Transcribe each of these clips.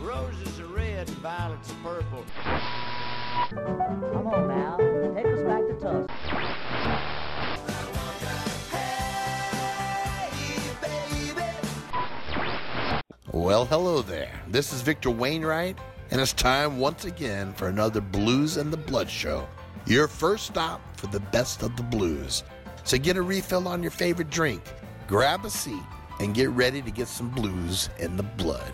Roses are red and violets are purple. Come on now, take us back to Tusk. Well, hello there. This is Victor Wainwright, and it's time once again for another Blues and the Blood show. Your first stop for the best of the blues. So get a refill on your favorite drink, grab a seat, and get ready to get some blues in the blood.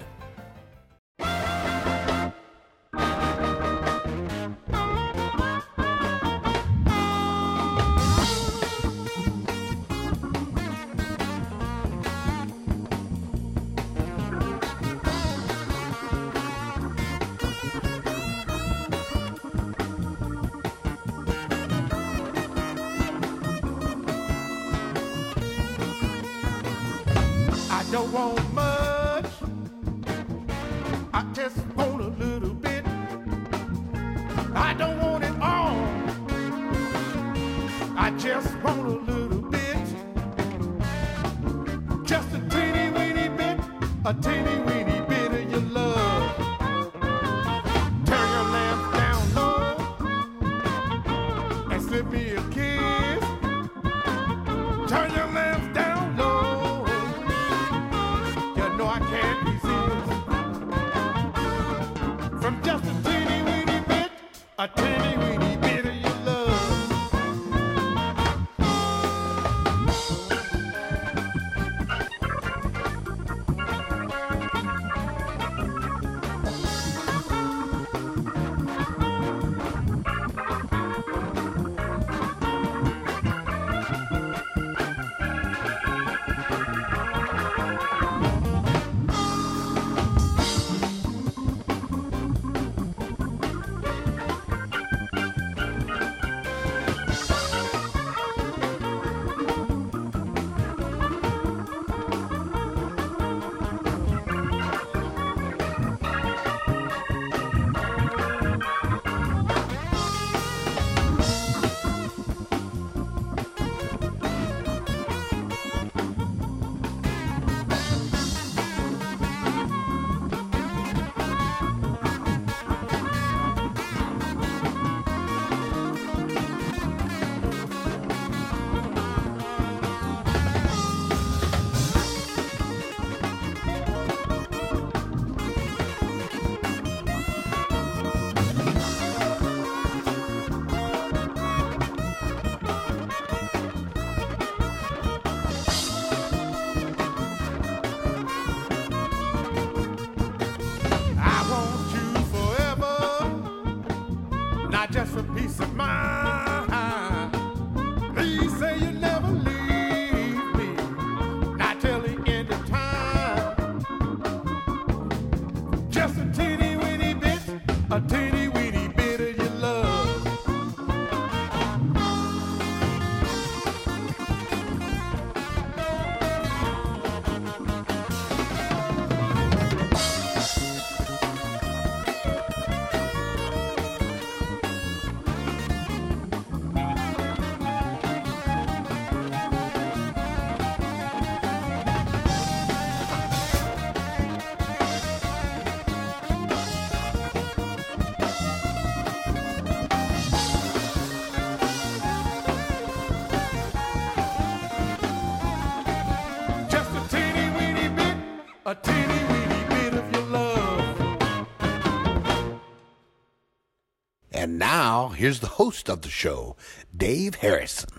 Here's the host of the show, Dave Harrison.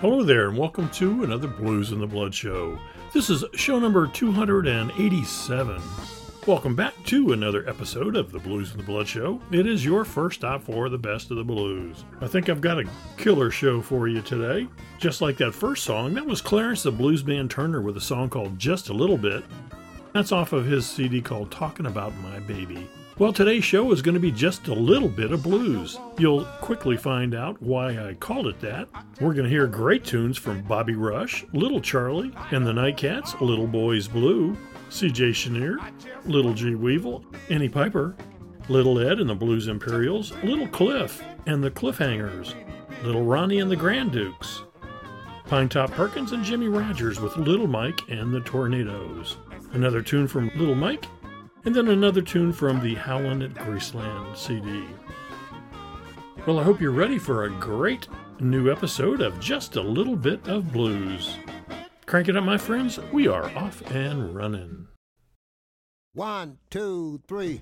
Hello there, and welcome to another Blues in the Blood show. This is show number 287. Welcome back to another episode of the Blues in the Blood show. It is your first stop for the best of the blues. I think I've got a killer show for you today. Just like that first song, that was Clarence the Blues Man Turner with a song called Just a Little Bit. That's off of his CD called Talking About My Baby. Well, today's show is going to be just a little bit of blues. You'll quickly find out why I called it that. We're going to hear great tunes from Bobby Rush, Little Charlie, and the Nightcats, Little Boys Blue, C.J. Chenier, Little G. Weevil, Anni Piper, Little Ed and the Blues Imperials, Little Cliff and the Cliffhangers, Little Ronnie and the Grand Dukes, Pinetop Perkins and Jimmy Rogers with Little Mike and the Tornadoes. Another tune from Little Mike and then another tune from the Howlin' at Greaseland CD. Well, I hope you're ready for a great new episode of Just a Little Bit of Blues. Crank it up, my friends. We are off and running. One, two, three.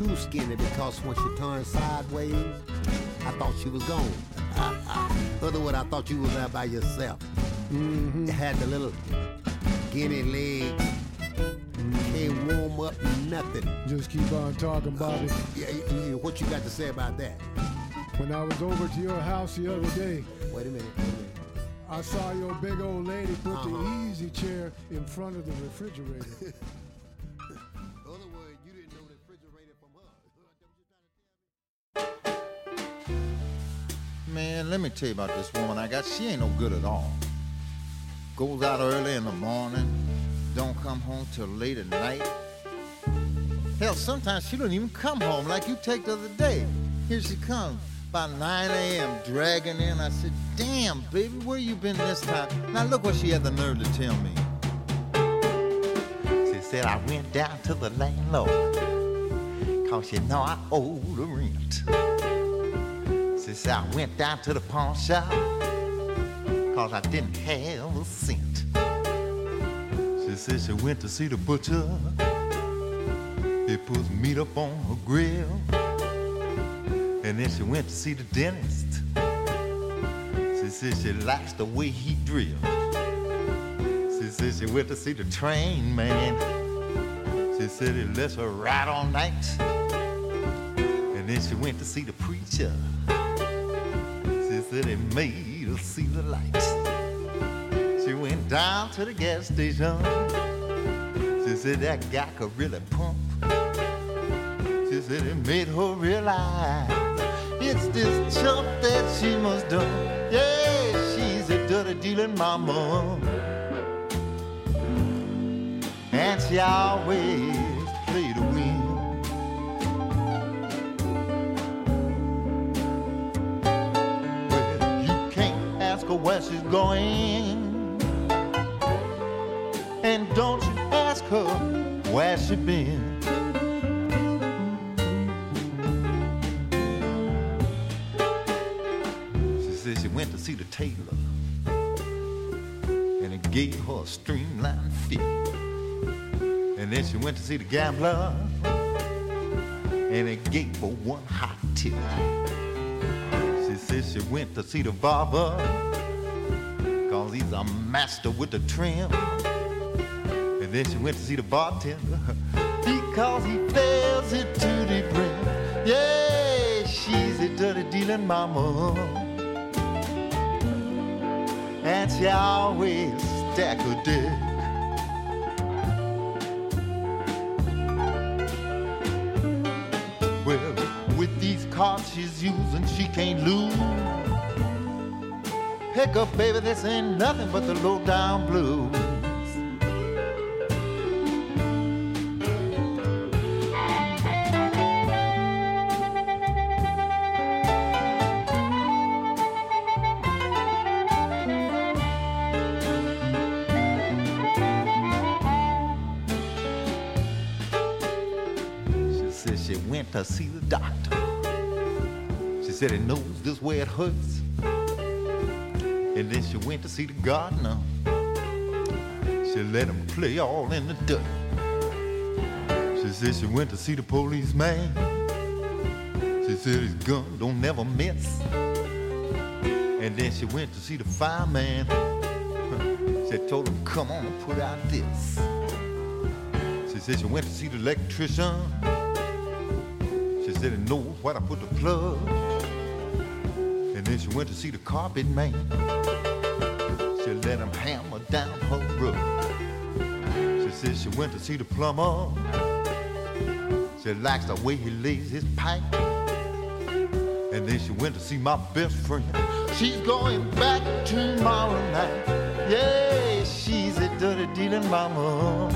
Too skinny because when she turned sideways, I thought she was gone. Other word, I thought you was there by yourself. You had the little skinny legs. Can't warm up nothing. Just keep on talking, Bobby. Yeah, yeah, yeah, what you got to say about that? When I was over to your house the other day, Wait a minute. Wait a minute. I saw your big old lady put Uh-huh. the easy chair in front of the refrigerator. Man, let me tell you about this woman I got. She ain't no good at all. Goes out early in the morning, don't come home till late at night. Hell, sometimes she don't even come home like you take the other day. Here she comes, by 9 a.m., dragging in. I said, damn, baby, where you been this time? Now look what she had the nerve to tell me. She said I went down to the landlord, cause you know I owe the rent. Said I went down to the pawn shop, cause I didn't have a cent. She said she went to see the butcher. He puts meat up on her grill. And then she went to see the dentist. She said she likes the way he drills. She said she went to see the train man. She said he lets her ride all night. And then she went to see the preacher. He made her see the light. She went down to the gas station. She said that guy could really pump. She said it made her realize it's this chump that she must do. Yeah, she's a dirty dealing mama. And she always her where she's going. And don't you ask her where she's been. She said she went to see the tailor. And it gave her a streamlined fit. And then she went to see the gambler. And it gave her one hot tip. She went to see the barber. Cause he's a master with the trim. And then she went to see the bartender because he fails it to the brim. Yeah, she's a dirty dealing mama. And she always stack her dick. She's using, she can't lose. Pick up, baby, this ain't nothing but the low down blues. Said he knows this where it hurts. And then she went to see the gardener. She let him play all in the dirt. She said she went to see the policeman. She said his gun don't never miss. And then she went to see the fireman. She told him, come on and put out this. She said she went to see the electrician. She said he knows where to put the plug. Then she went to see the carpet man. She let him hammer down her roof. She said she went to see the plumber. She likes the way he lays his pipe. And then she went to see my best friend. She's going back tomorrow night. Yeah, she's a dirty dealing mama.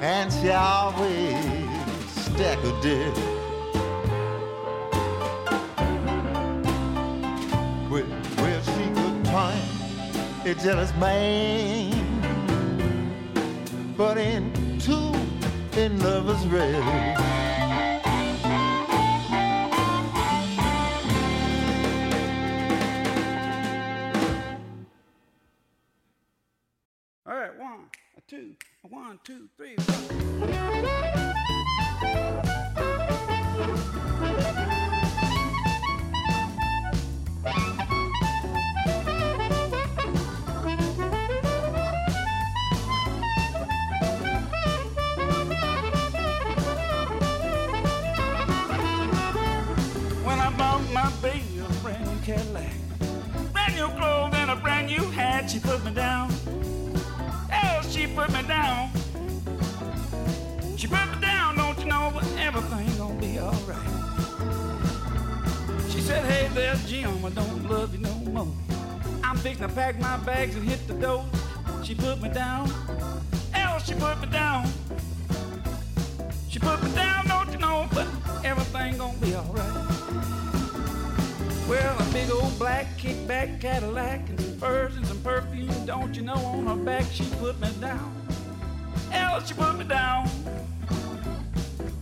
And she always stack a dick. A jealous man. But in two, in lover's red. Put me down. She put me down, don't you know, but everything gonna be alright. She said, hey there, Jim, I don't love you no more. I'm fixing to pack my bags and hit the door. She put me down. Oh, she put me down. She put me down, don't you know, but everything gonna be alright. Well, a big old black kickback Cadillac and furs and some perfume. Don't you know on her back she put me down. Hell, she put me down.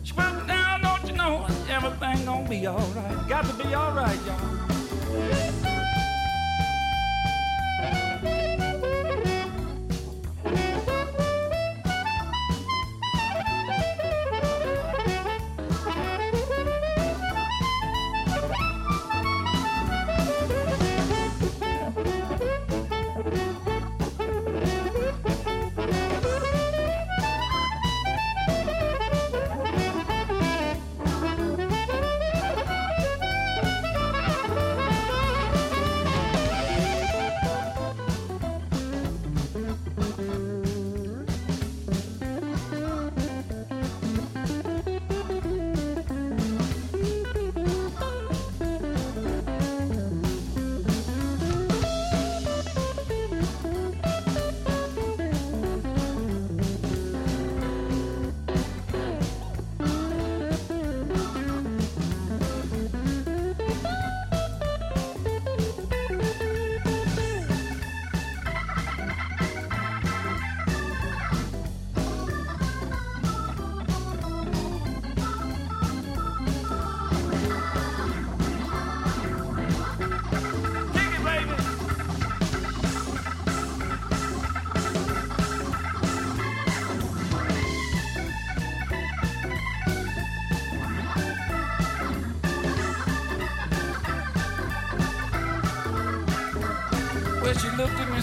She put me down, don't you know everything gonna be alright. Got to be alright, y'all.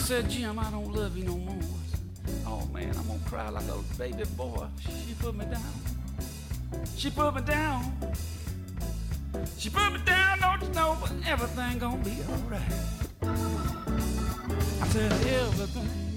Said, Jim, I don't love you no more. Oh, man, I'm to cry like a baby boy. She put me down. She put me down. She put me down, don't you know, but everything gonna be alright. I said, everything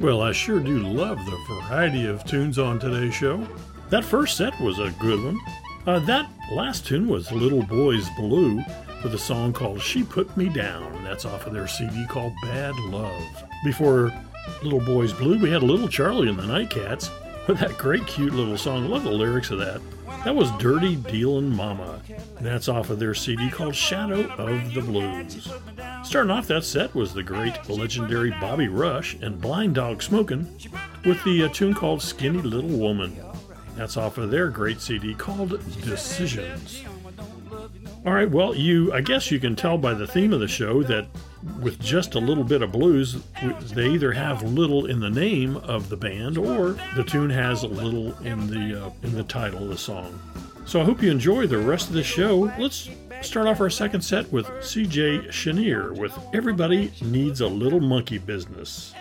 Well, I sure do love the variety of tunes on today's show. That first set was a good one. Uh, that last tune was Little Boys Blue with a song called She Put Me Down. That's off of their CD called Bad Love. Before Little Boys Blue, we had Little Charlie and the Nightcats with that great, cute little song. Love the lyrics of that. That was Dirty Dealin' Mama. That's off of their CD called Shadow of the Blues. Starting off that set was the great legendary Bobby Rush and Blind Dog Smokin' with the uh, tune called Skinny Little Woman. That's off of their great CD called Decisions. All right, well, you I guess you can tell by the theme of the show that with just a little bit of blues, they either have little in the name of the band or the tune has a little in the uh, in the title of the song. So I hope you enjoy the rest of the show. Let's start off our second set with CJ Chenier with Everybody Needs a Little Monkey Business.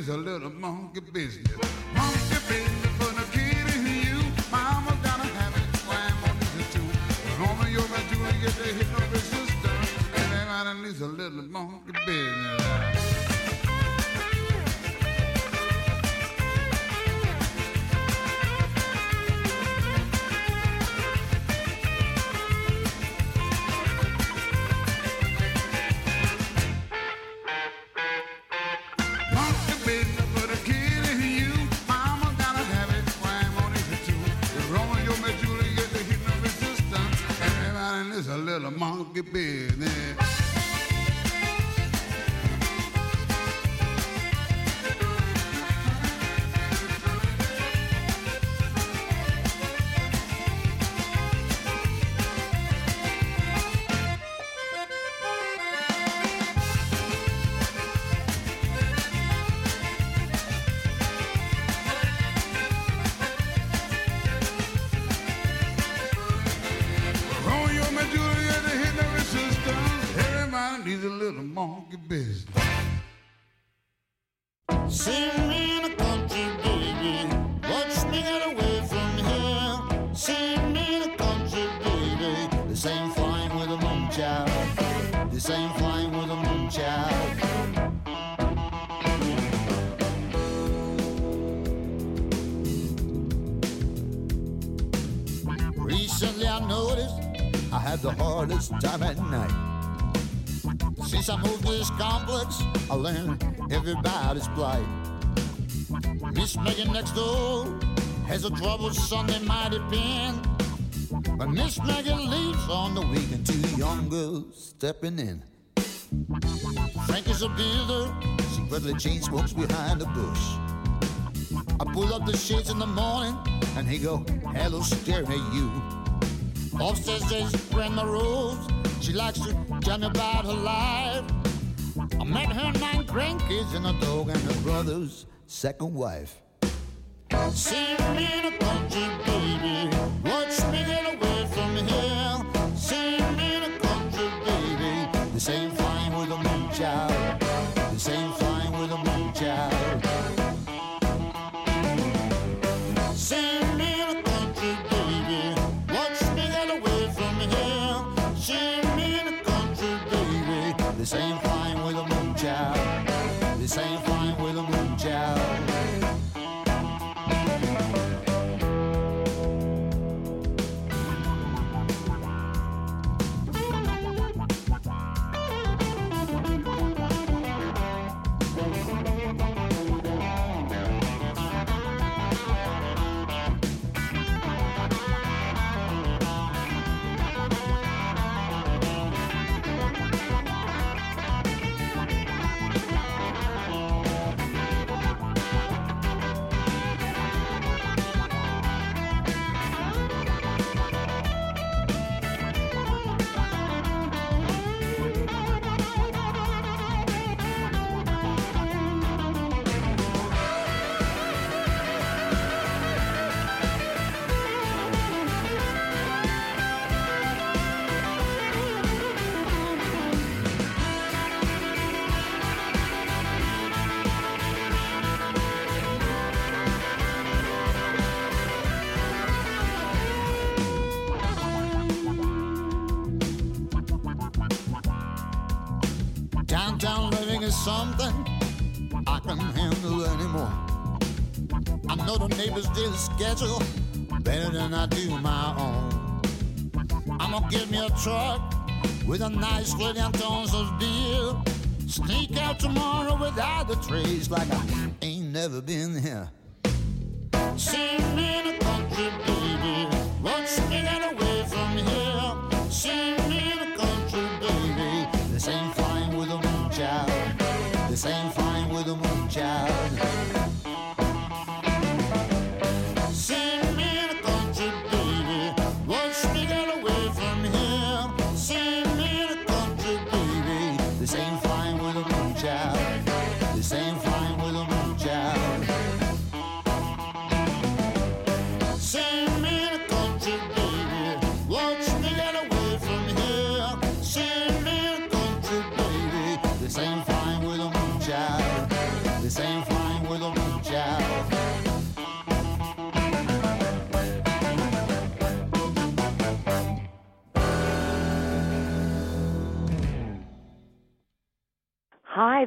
is a little monkey business. Everybody's plight. Miss Megan next door has a troubled son that might depend. But Miss Megan leaves on the weekend, two young girls stepping in. Frank is a builder, secretly chain smokes behind a bush. I pull up the shades in the morning, and he go, hello, staring at you. Upstairs there's Grandma Rose. She likes to tell me about her life. I met her nine grandkids and a dog and her brother's second wife. See me in the country, baby. Watch me get away something I can handle anymore. I know the neighbors did schedule better than I do my own. I'm gonna get me a truck with a nice million tons of beer. Sneak out tomorrow without the trace like I ain't never been here.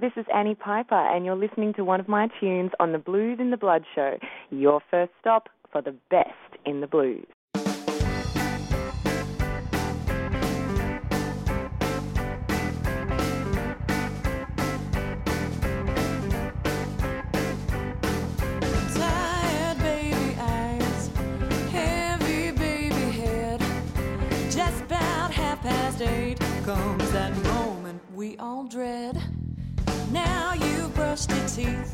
this is Anni Piper, and you're listening to one of my tunes on the Blues in the Blood show, your first stop for the best in the blues. comes that moment we all dread brushed teeth,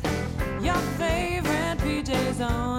your favorite PJs on.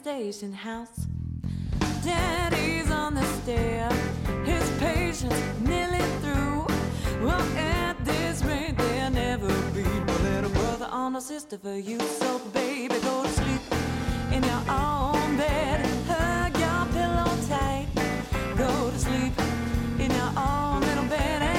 station house. Daddy's on the stair, his patience nearly through. Well, at this rate, there'll never be a little brother or a sister for you. So, baby, go to sleep in your own bed. Hug your pillow tight. Go to sleep in your own little bed.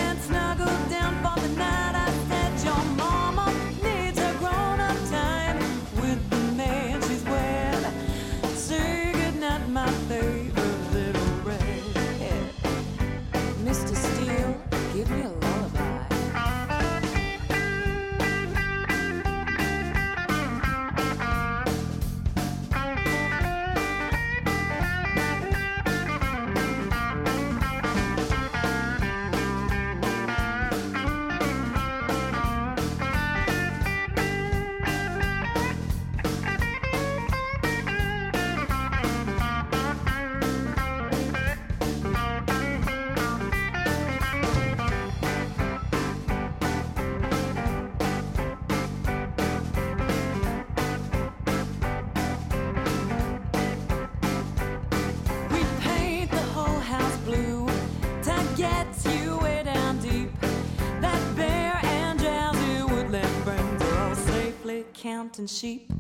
and sheep.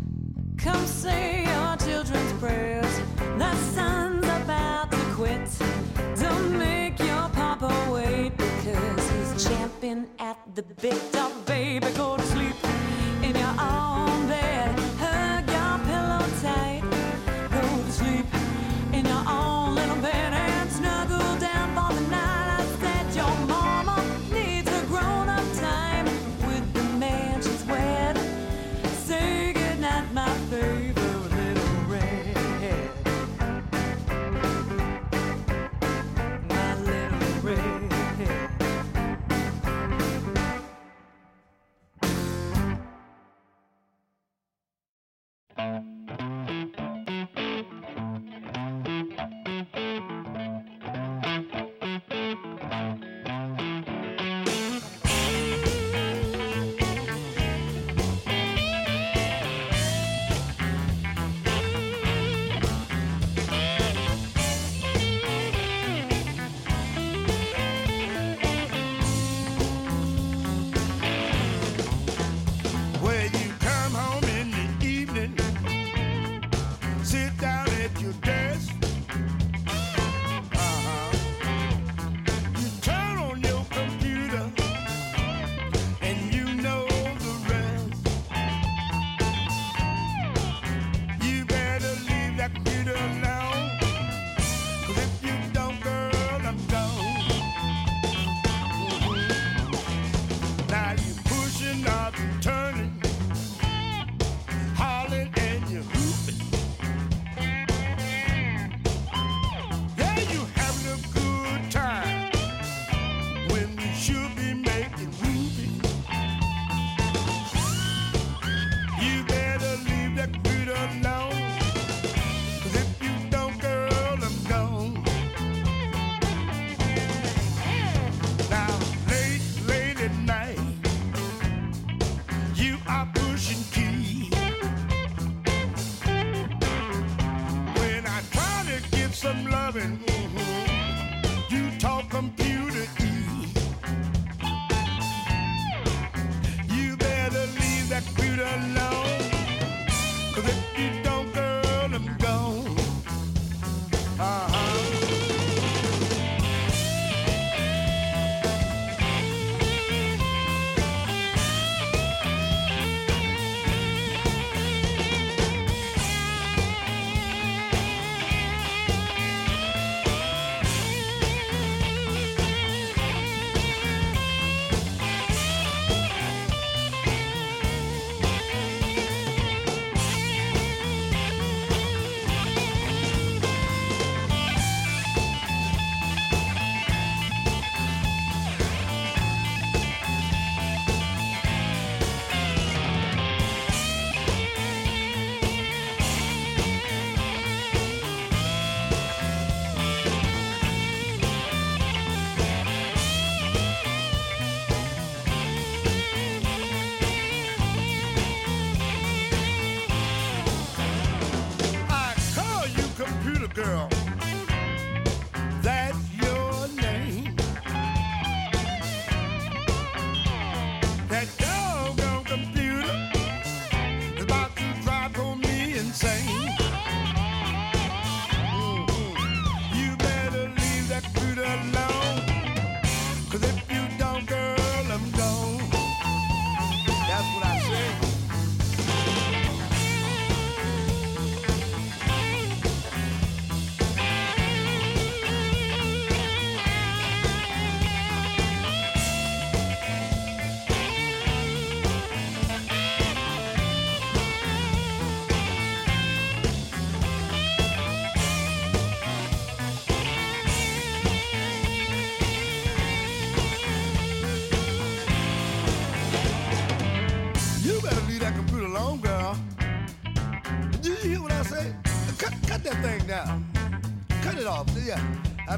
Come say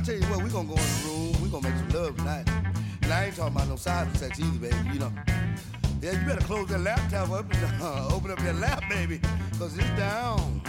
tell you what, we gonna go in the room, we gonna make some love tonight. And I ain't talking about no side sex either, baby, you know. Yeah, you better close that laptop up and uh, open up your lap, baby, cause it's down.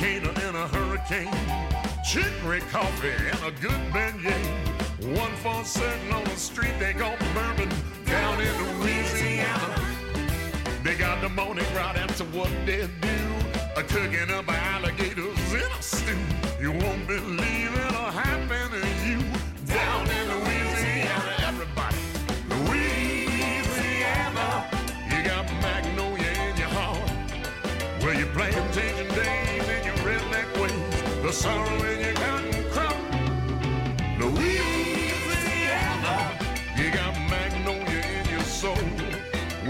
volcano and a hurricane. Chicory coffee and a good beignet. One for sitting on the street they call bourbon down in Louisiana. They got the morning right after what they do. A cooking up alligators in a stew. You won't believe the sun when you cotton crop. Louisiana, you got magnolia in your soul.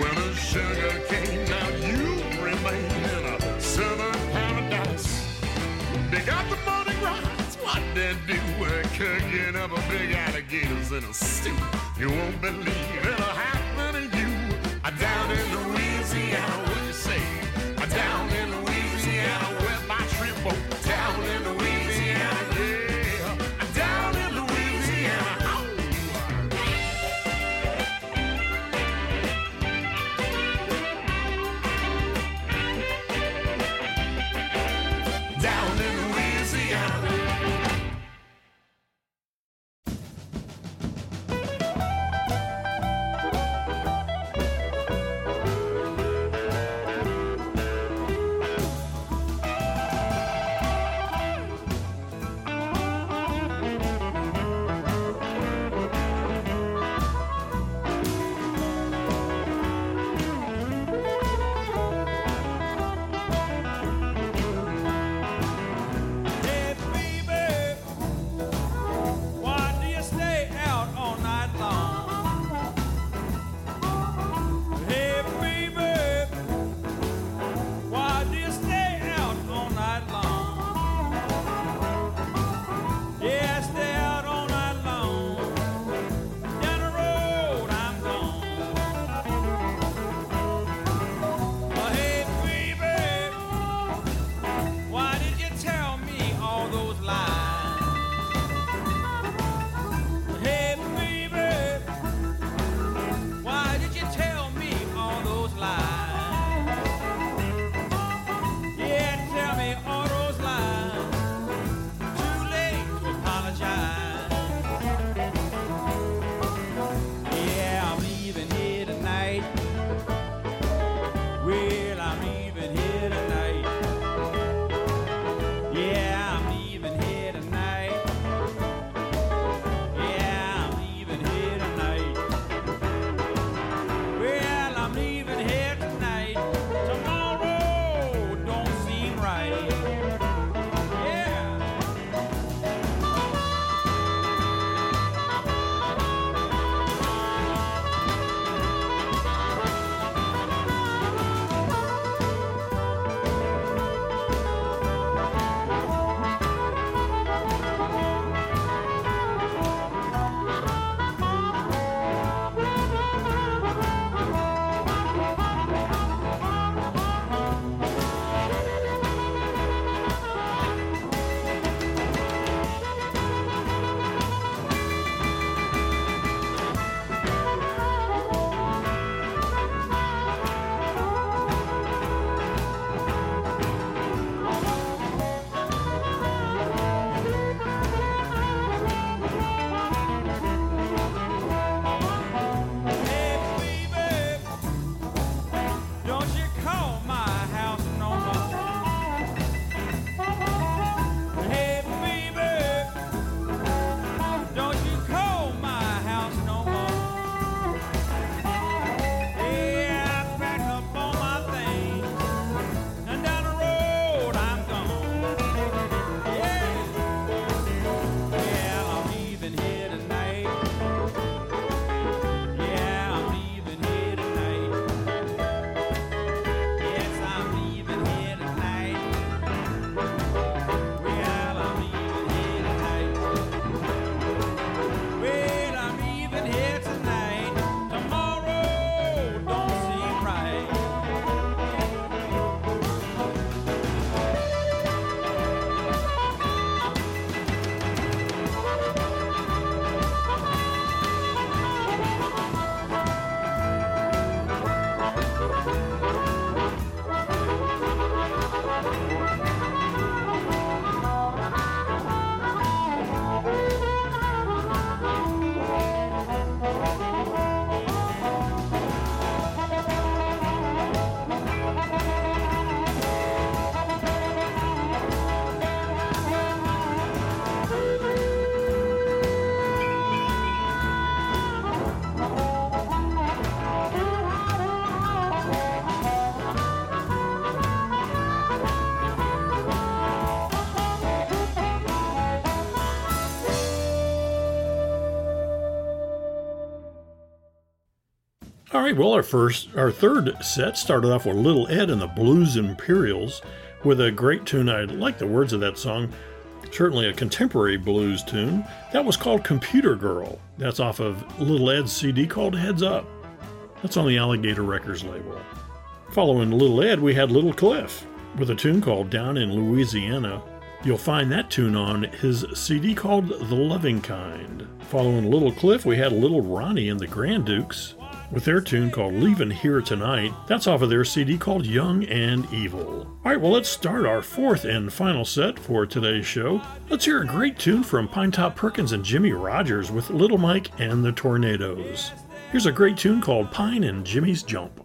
When the sugar cane, now you remain in a southern paradise. They got the money rides, what they do, cooking up a big alligators in a stew. You won't believe it'll happen to you. Down in Louisiana, what you say? Down in Louisiana. Right, well, our first, our third set started off with Little Ed and the Blues Imperials with a great tune. I like the words of that song. certainly a contemporary blues tune. That was called Computer Girl. That's off of Little Ed's CD called Heads Up. That's on the Alligator Records label. Following Little Ed, we had Little Cliff with a tune called Down in Louisiana. You'll find that tune on his CD called The Loving Kind. Following Little Cliff, we had Little Ronnie and the Grand Dukes with their tune called Leaving Here Tonight. That's off of their CD called Young and Evil. All right, well, let's start our fourth and final set for today's show. Let's hear a great tune from Pinetop Perkins and Jimmy Rogers with Little Mike and the Tornadoes. Here's a great tune called Pine and Jimmy's Jump.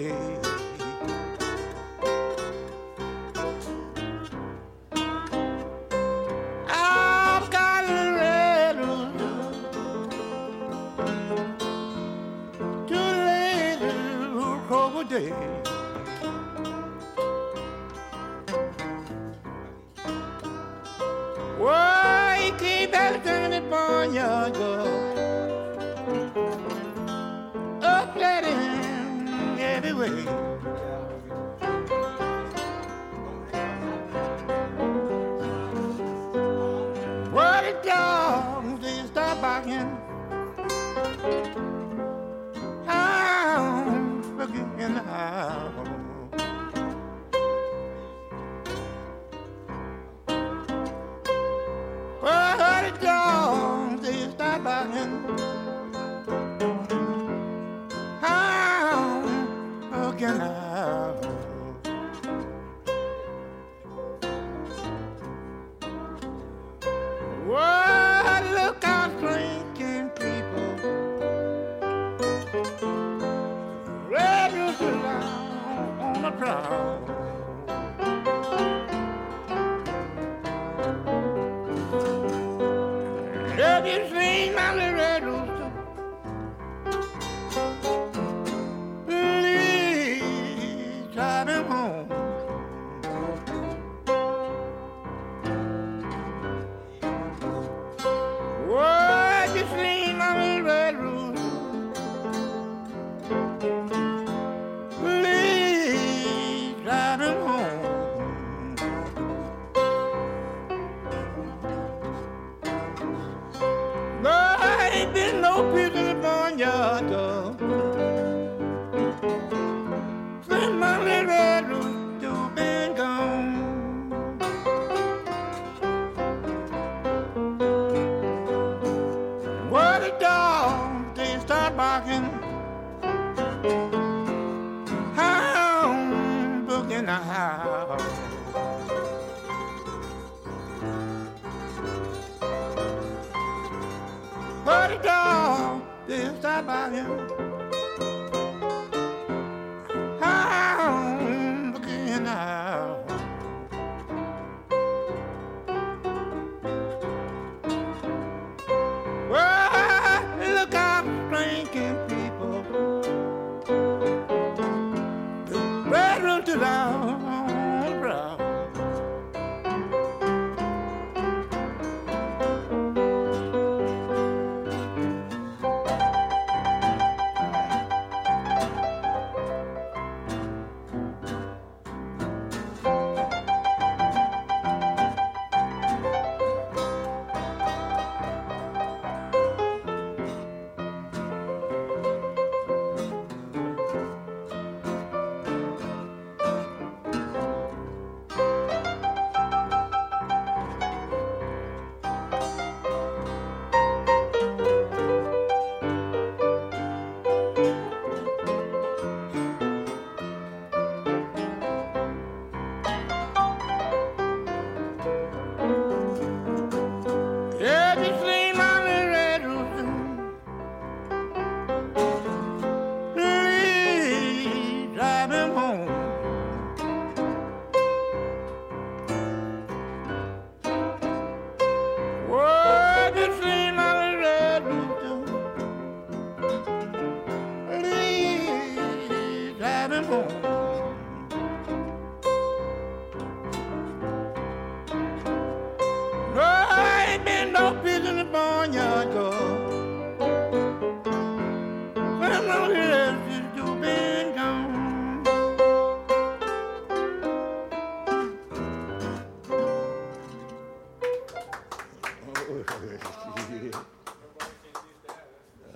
Day.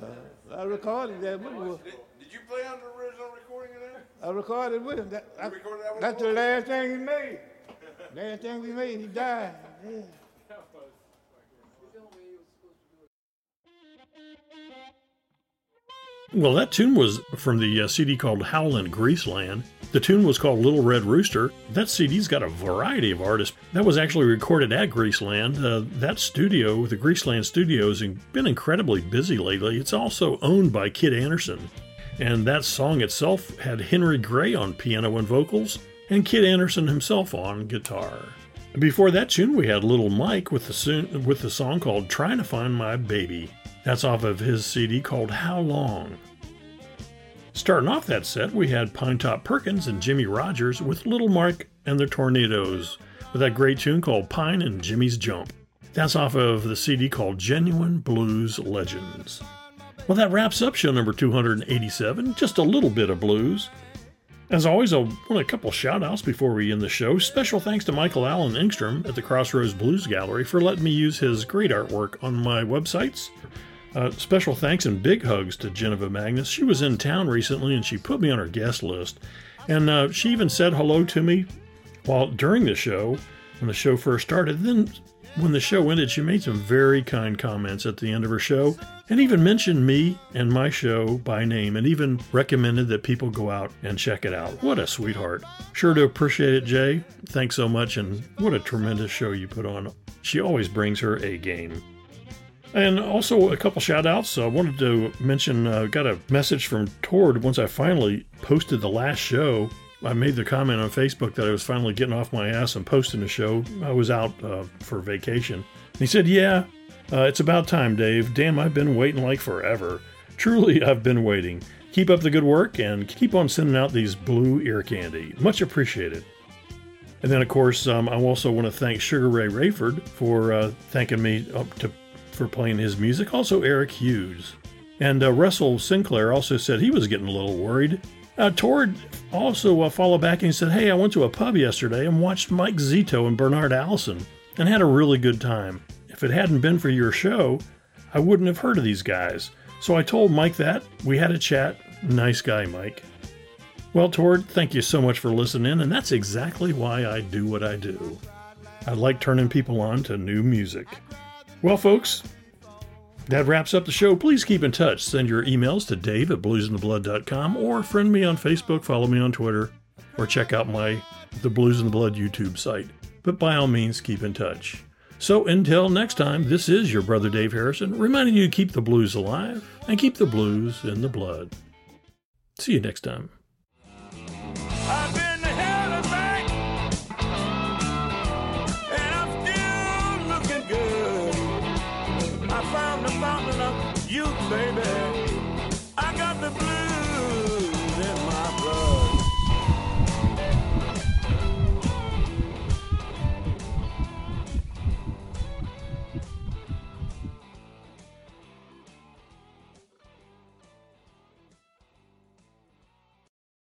Uh, I recorded that with him. Did you play on the original recording of that? I recorded with him. That, I- recorded that one that's the last thing he made. Last thing we made, he died. Yeah. Well, that tune was from the uh, CD called Howlin' Greaseland. The tune was called Little Red Rooster. That CD's got a variety of artists. That was actually recorded at Greaseland. Uh, that studio, the Greaseland Studios, has been incredibly busy lately. It's also owned by Kid Andersen. And that song itself had Henry Gray on piano and vocals, and Kid Andersen himself on guitar. Before that tune, we had Little Mike with the, with the song called Trying to Find My Baby. That's off of his CD called How Long. Starting off that set, we had Pinetop Perkins and Jimmy Rogers with Little Mike and the Tornadoes with that great tune called Pine and Jimmy's Jump. That's off of the CD called Genuine Blues Legends. Well, that wraps up show number 287, just a little bit of blues. As always, I want a couple shout outs before we end the show. Special thanks to Michael Allen Engstrom at the Crossroads Blues Gallery for letting me use his great artwork on my websites. Uh, special thanks and big hugs to Janiva Magness. She was in town recently and she put me on her guest list. And uh, she even said hello to me while during the show, when the show first started. Then, when the show ended, she made some very kind comments at the end of her show and even mentioned me and my show by name and even recommended that people go out and check it out. What a sweetheart. Sure to appreciate it, Jay. Thanks so much, and what a tremendous show you put on. She always brings her A game. And also a couple shout outs. I wanted to mention, uh, got a message from Tord once I finally posted the last show. I made the comment on Facebook that I was finally getting off my ass and posting a show. I was out uh, for vacation. And he said, Yeah, Uh, it's about time, Dave. Damn, I've been waiting like forever. Truly, I've been waiting. Keep up the good work and keep on sending out these blue ear candy. Much appreciated. And then, of course, um, I also want to thank Sugaray Rayford for uh, thanking me up to for playing his music. Also, Eric Hughes and uh, Russell Sinclair also said he was getting a little worried. Uh, Tord also uh, followed back and said, "Hey, I went to a pub yesterday and watched Mike Zito and Bernard Allison and had a really good time. If it hadn't been for your show, I wouldn't have heard of these guys." So I told Mike that we had a chat. Nice guy, Mike. Well, Tord, thank you so much for listening, and that's exactly why I do what I do. I like turning people on to new music. Well, folks, that wraps up the show. Please keep in touch. Send your emails to dave at bluzndablood.com or friend me on Facebook, follow me on Twitter, or check out my The Blues in the Blood YouTube site. But by all means, keep in touch. So until next time, this is your brother Dave Harrison, reminding you to keep the blues alive and keep the blues in the blood. See you next time.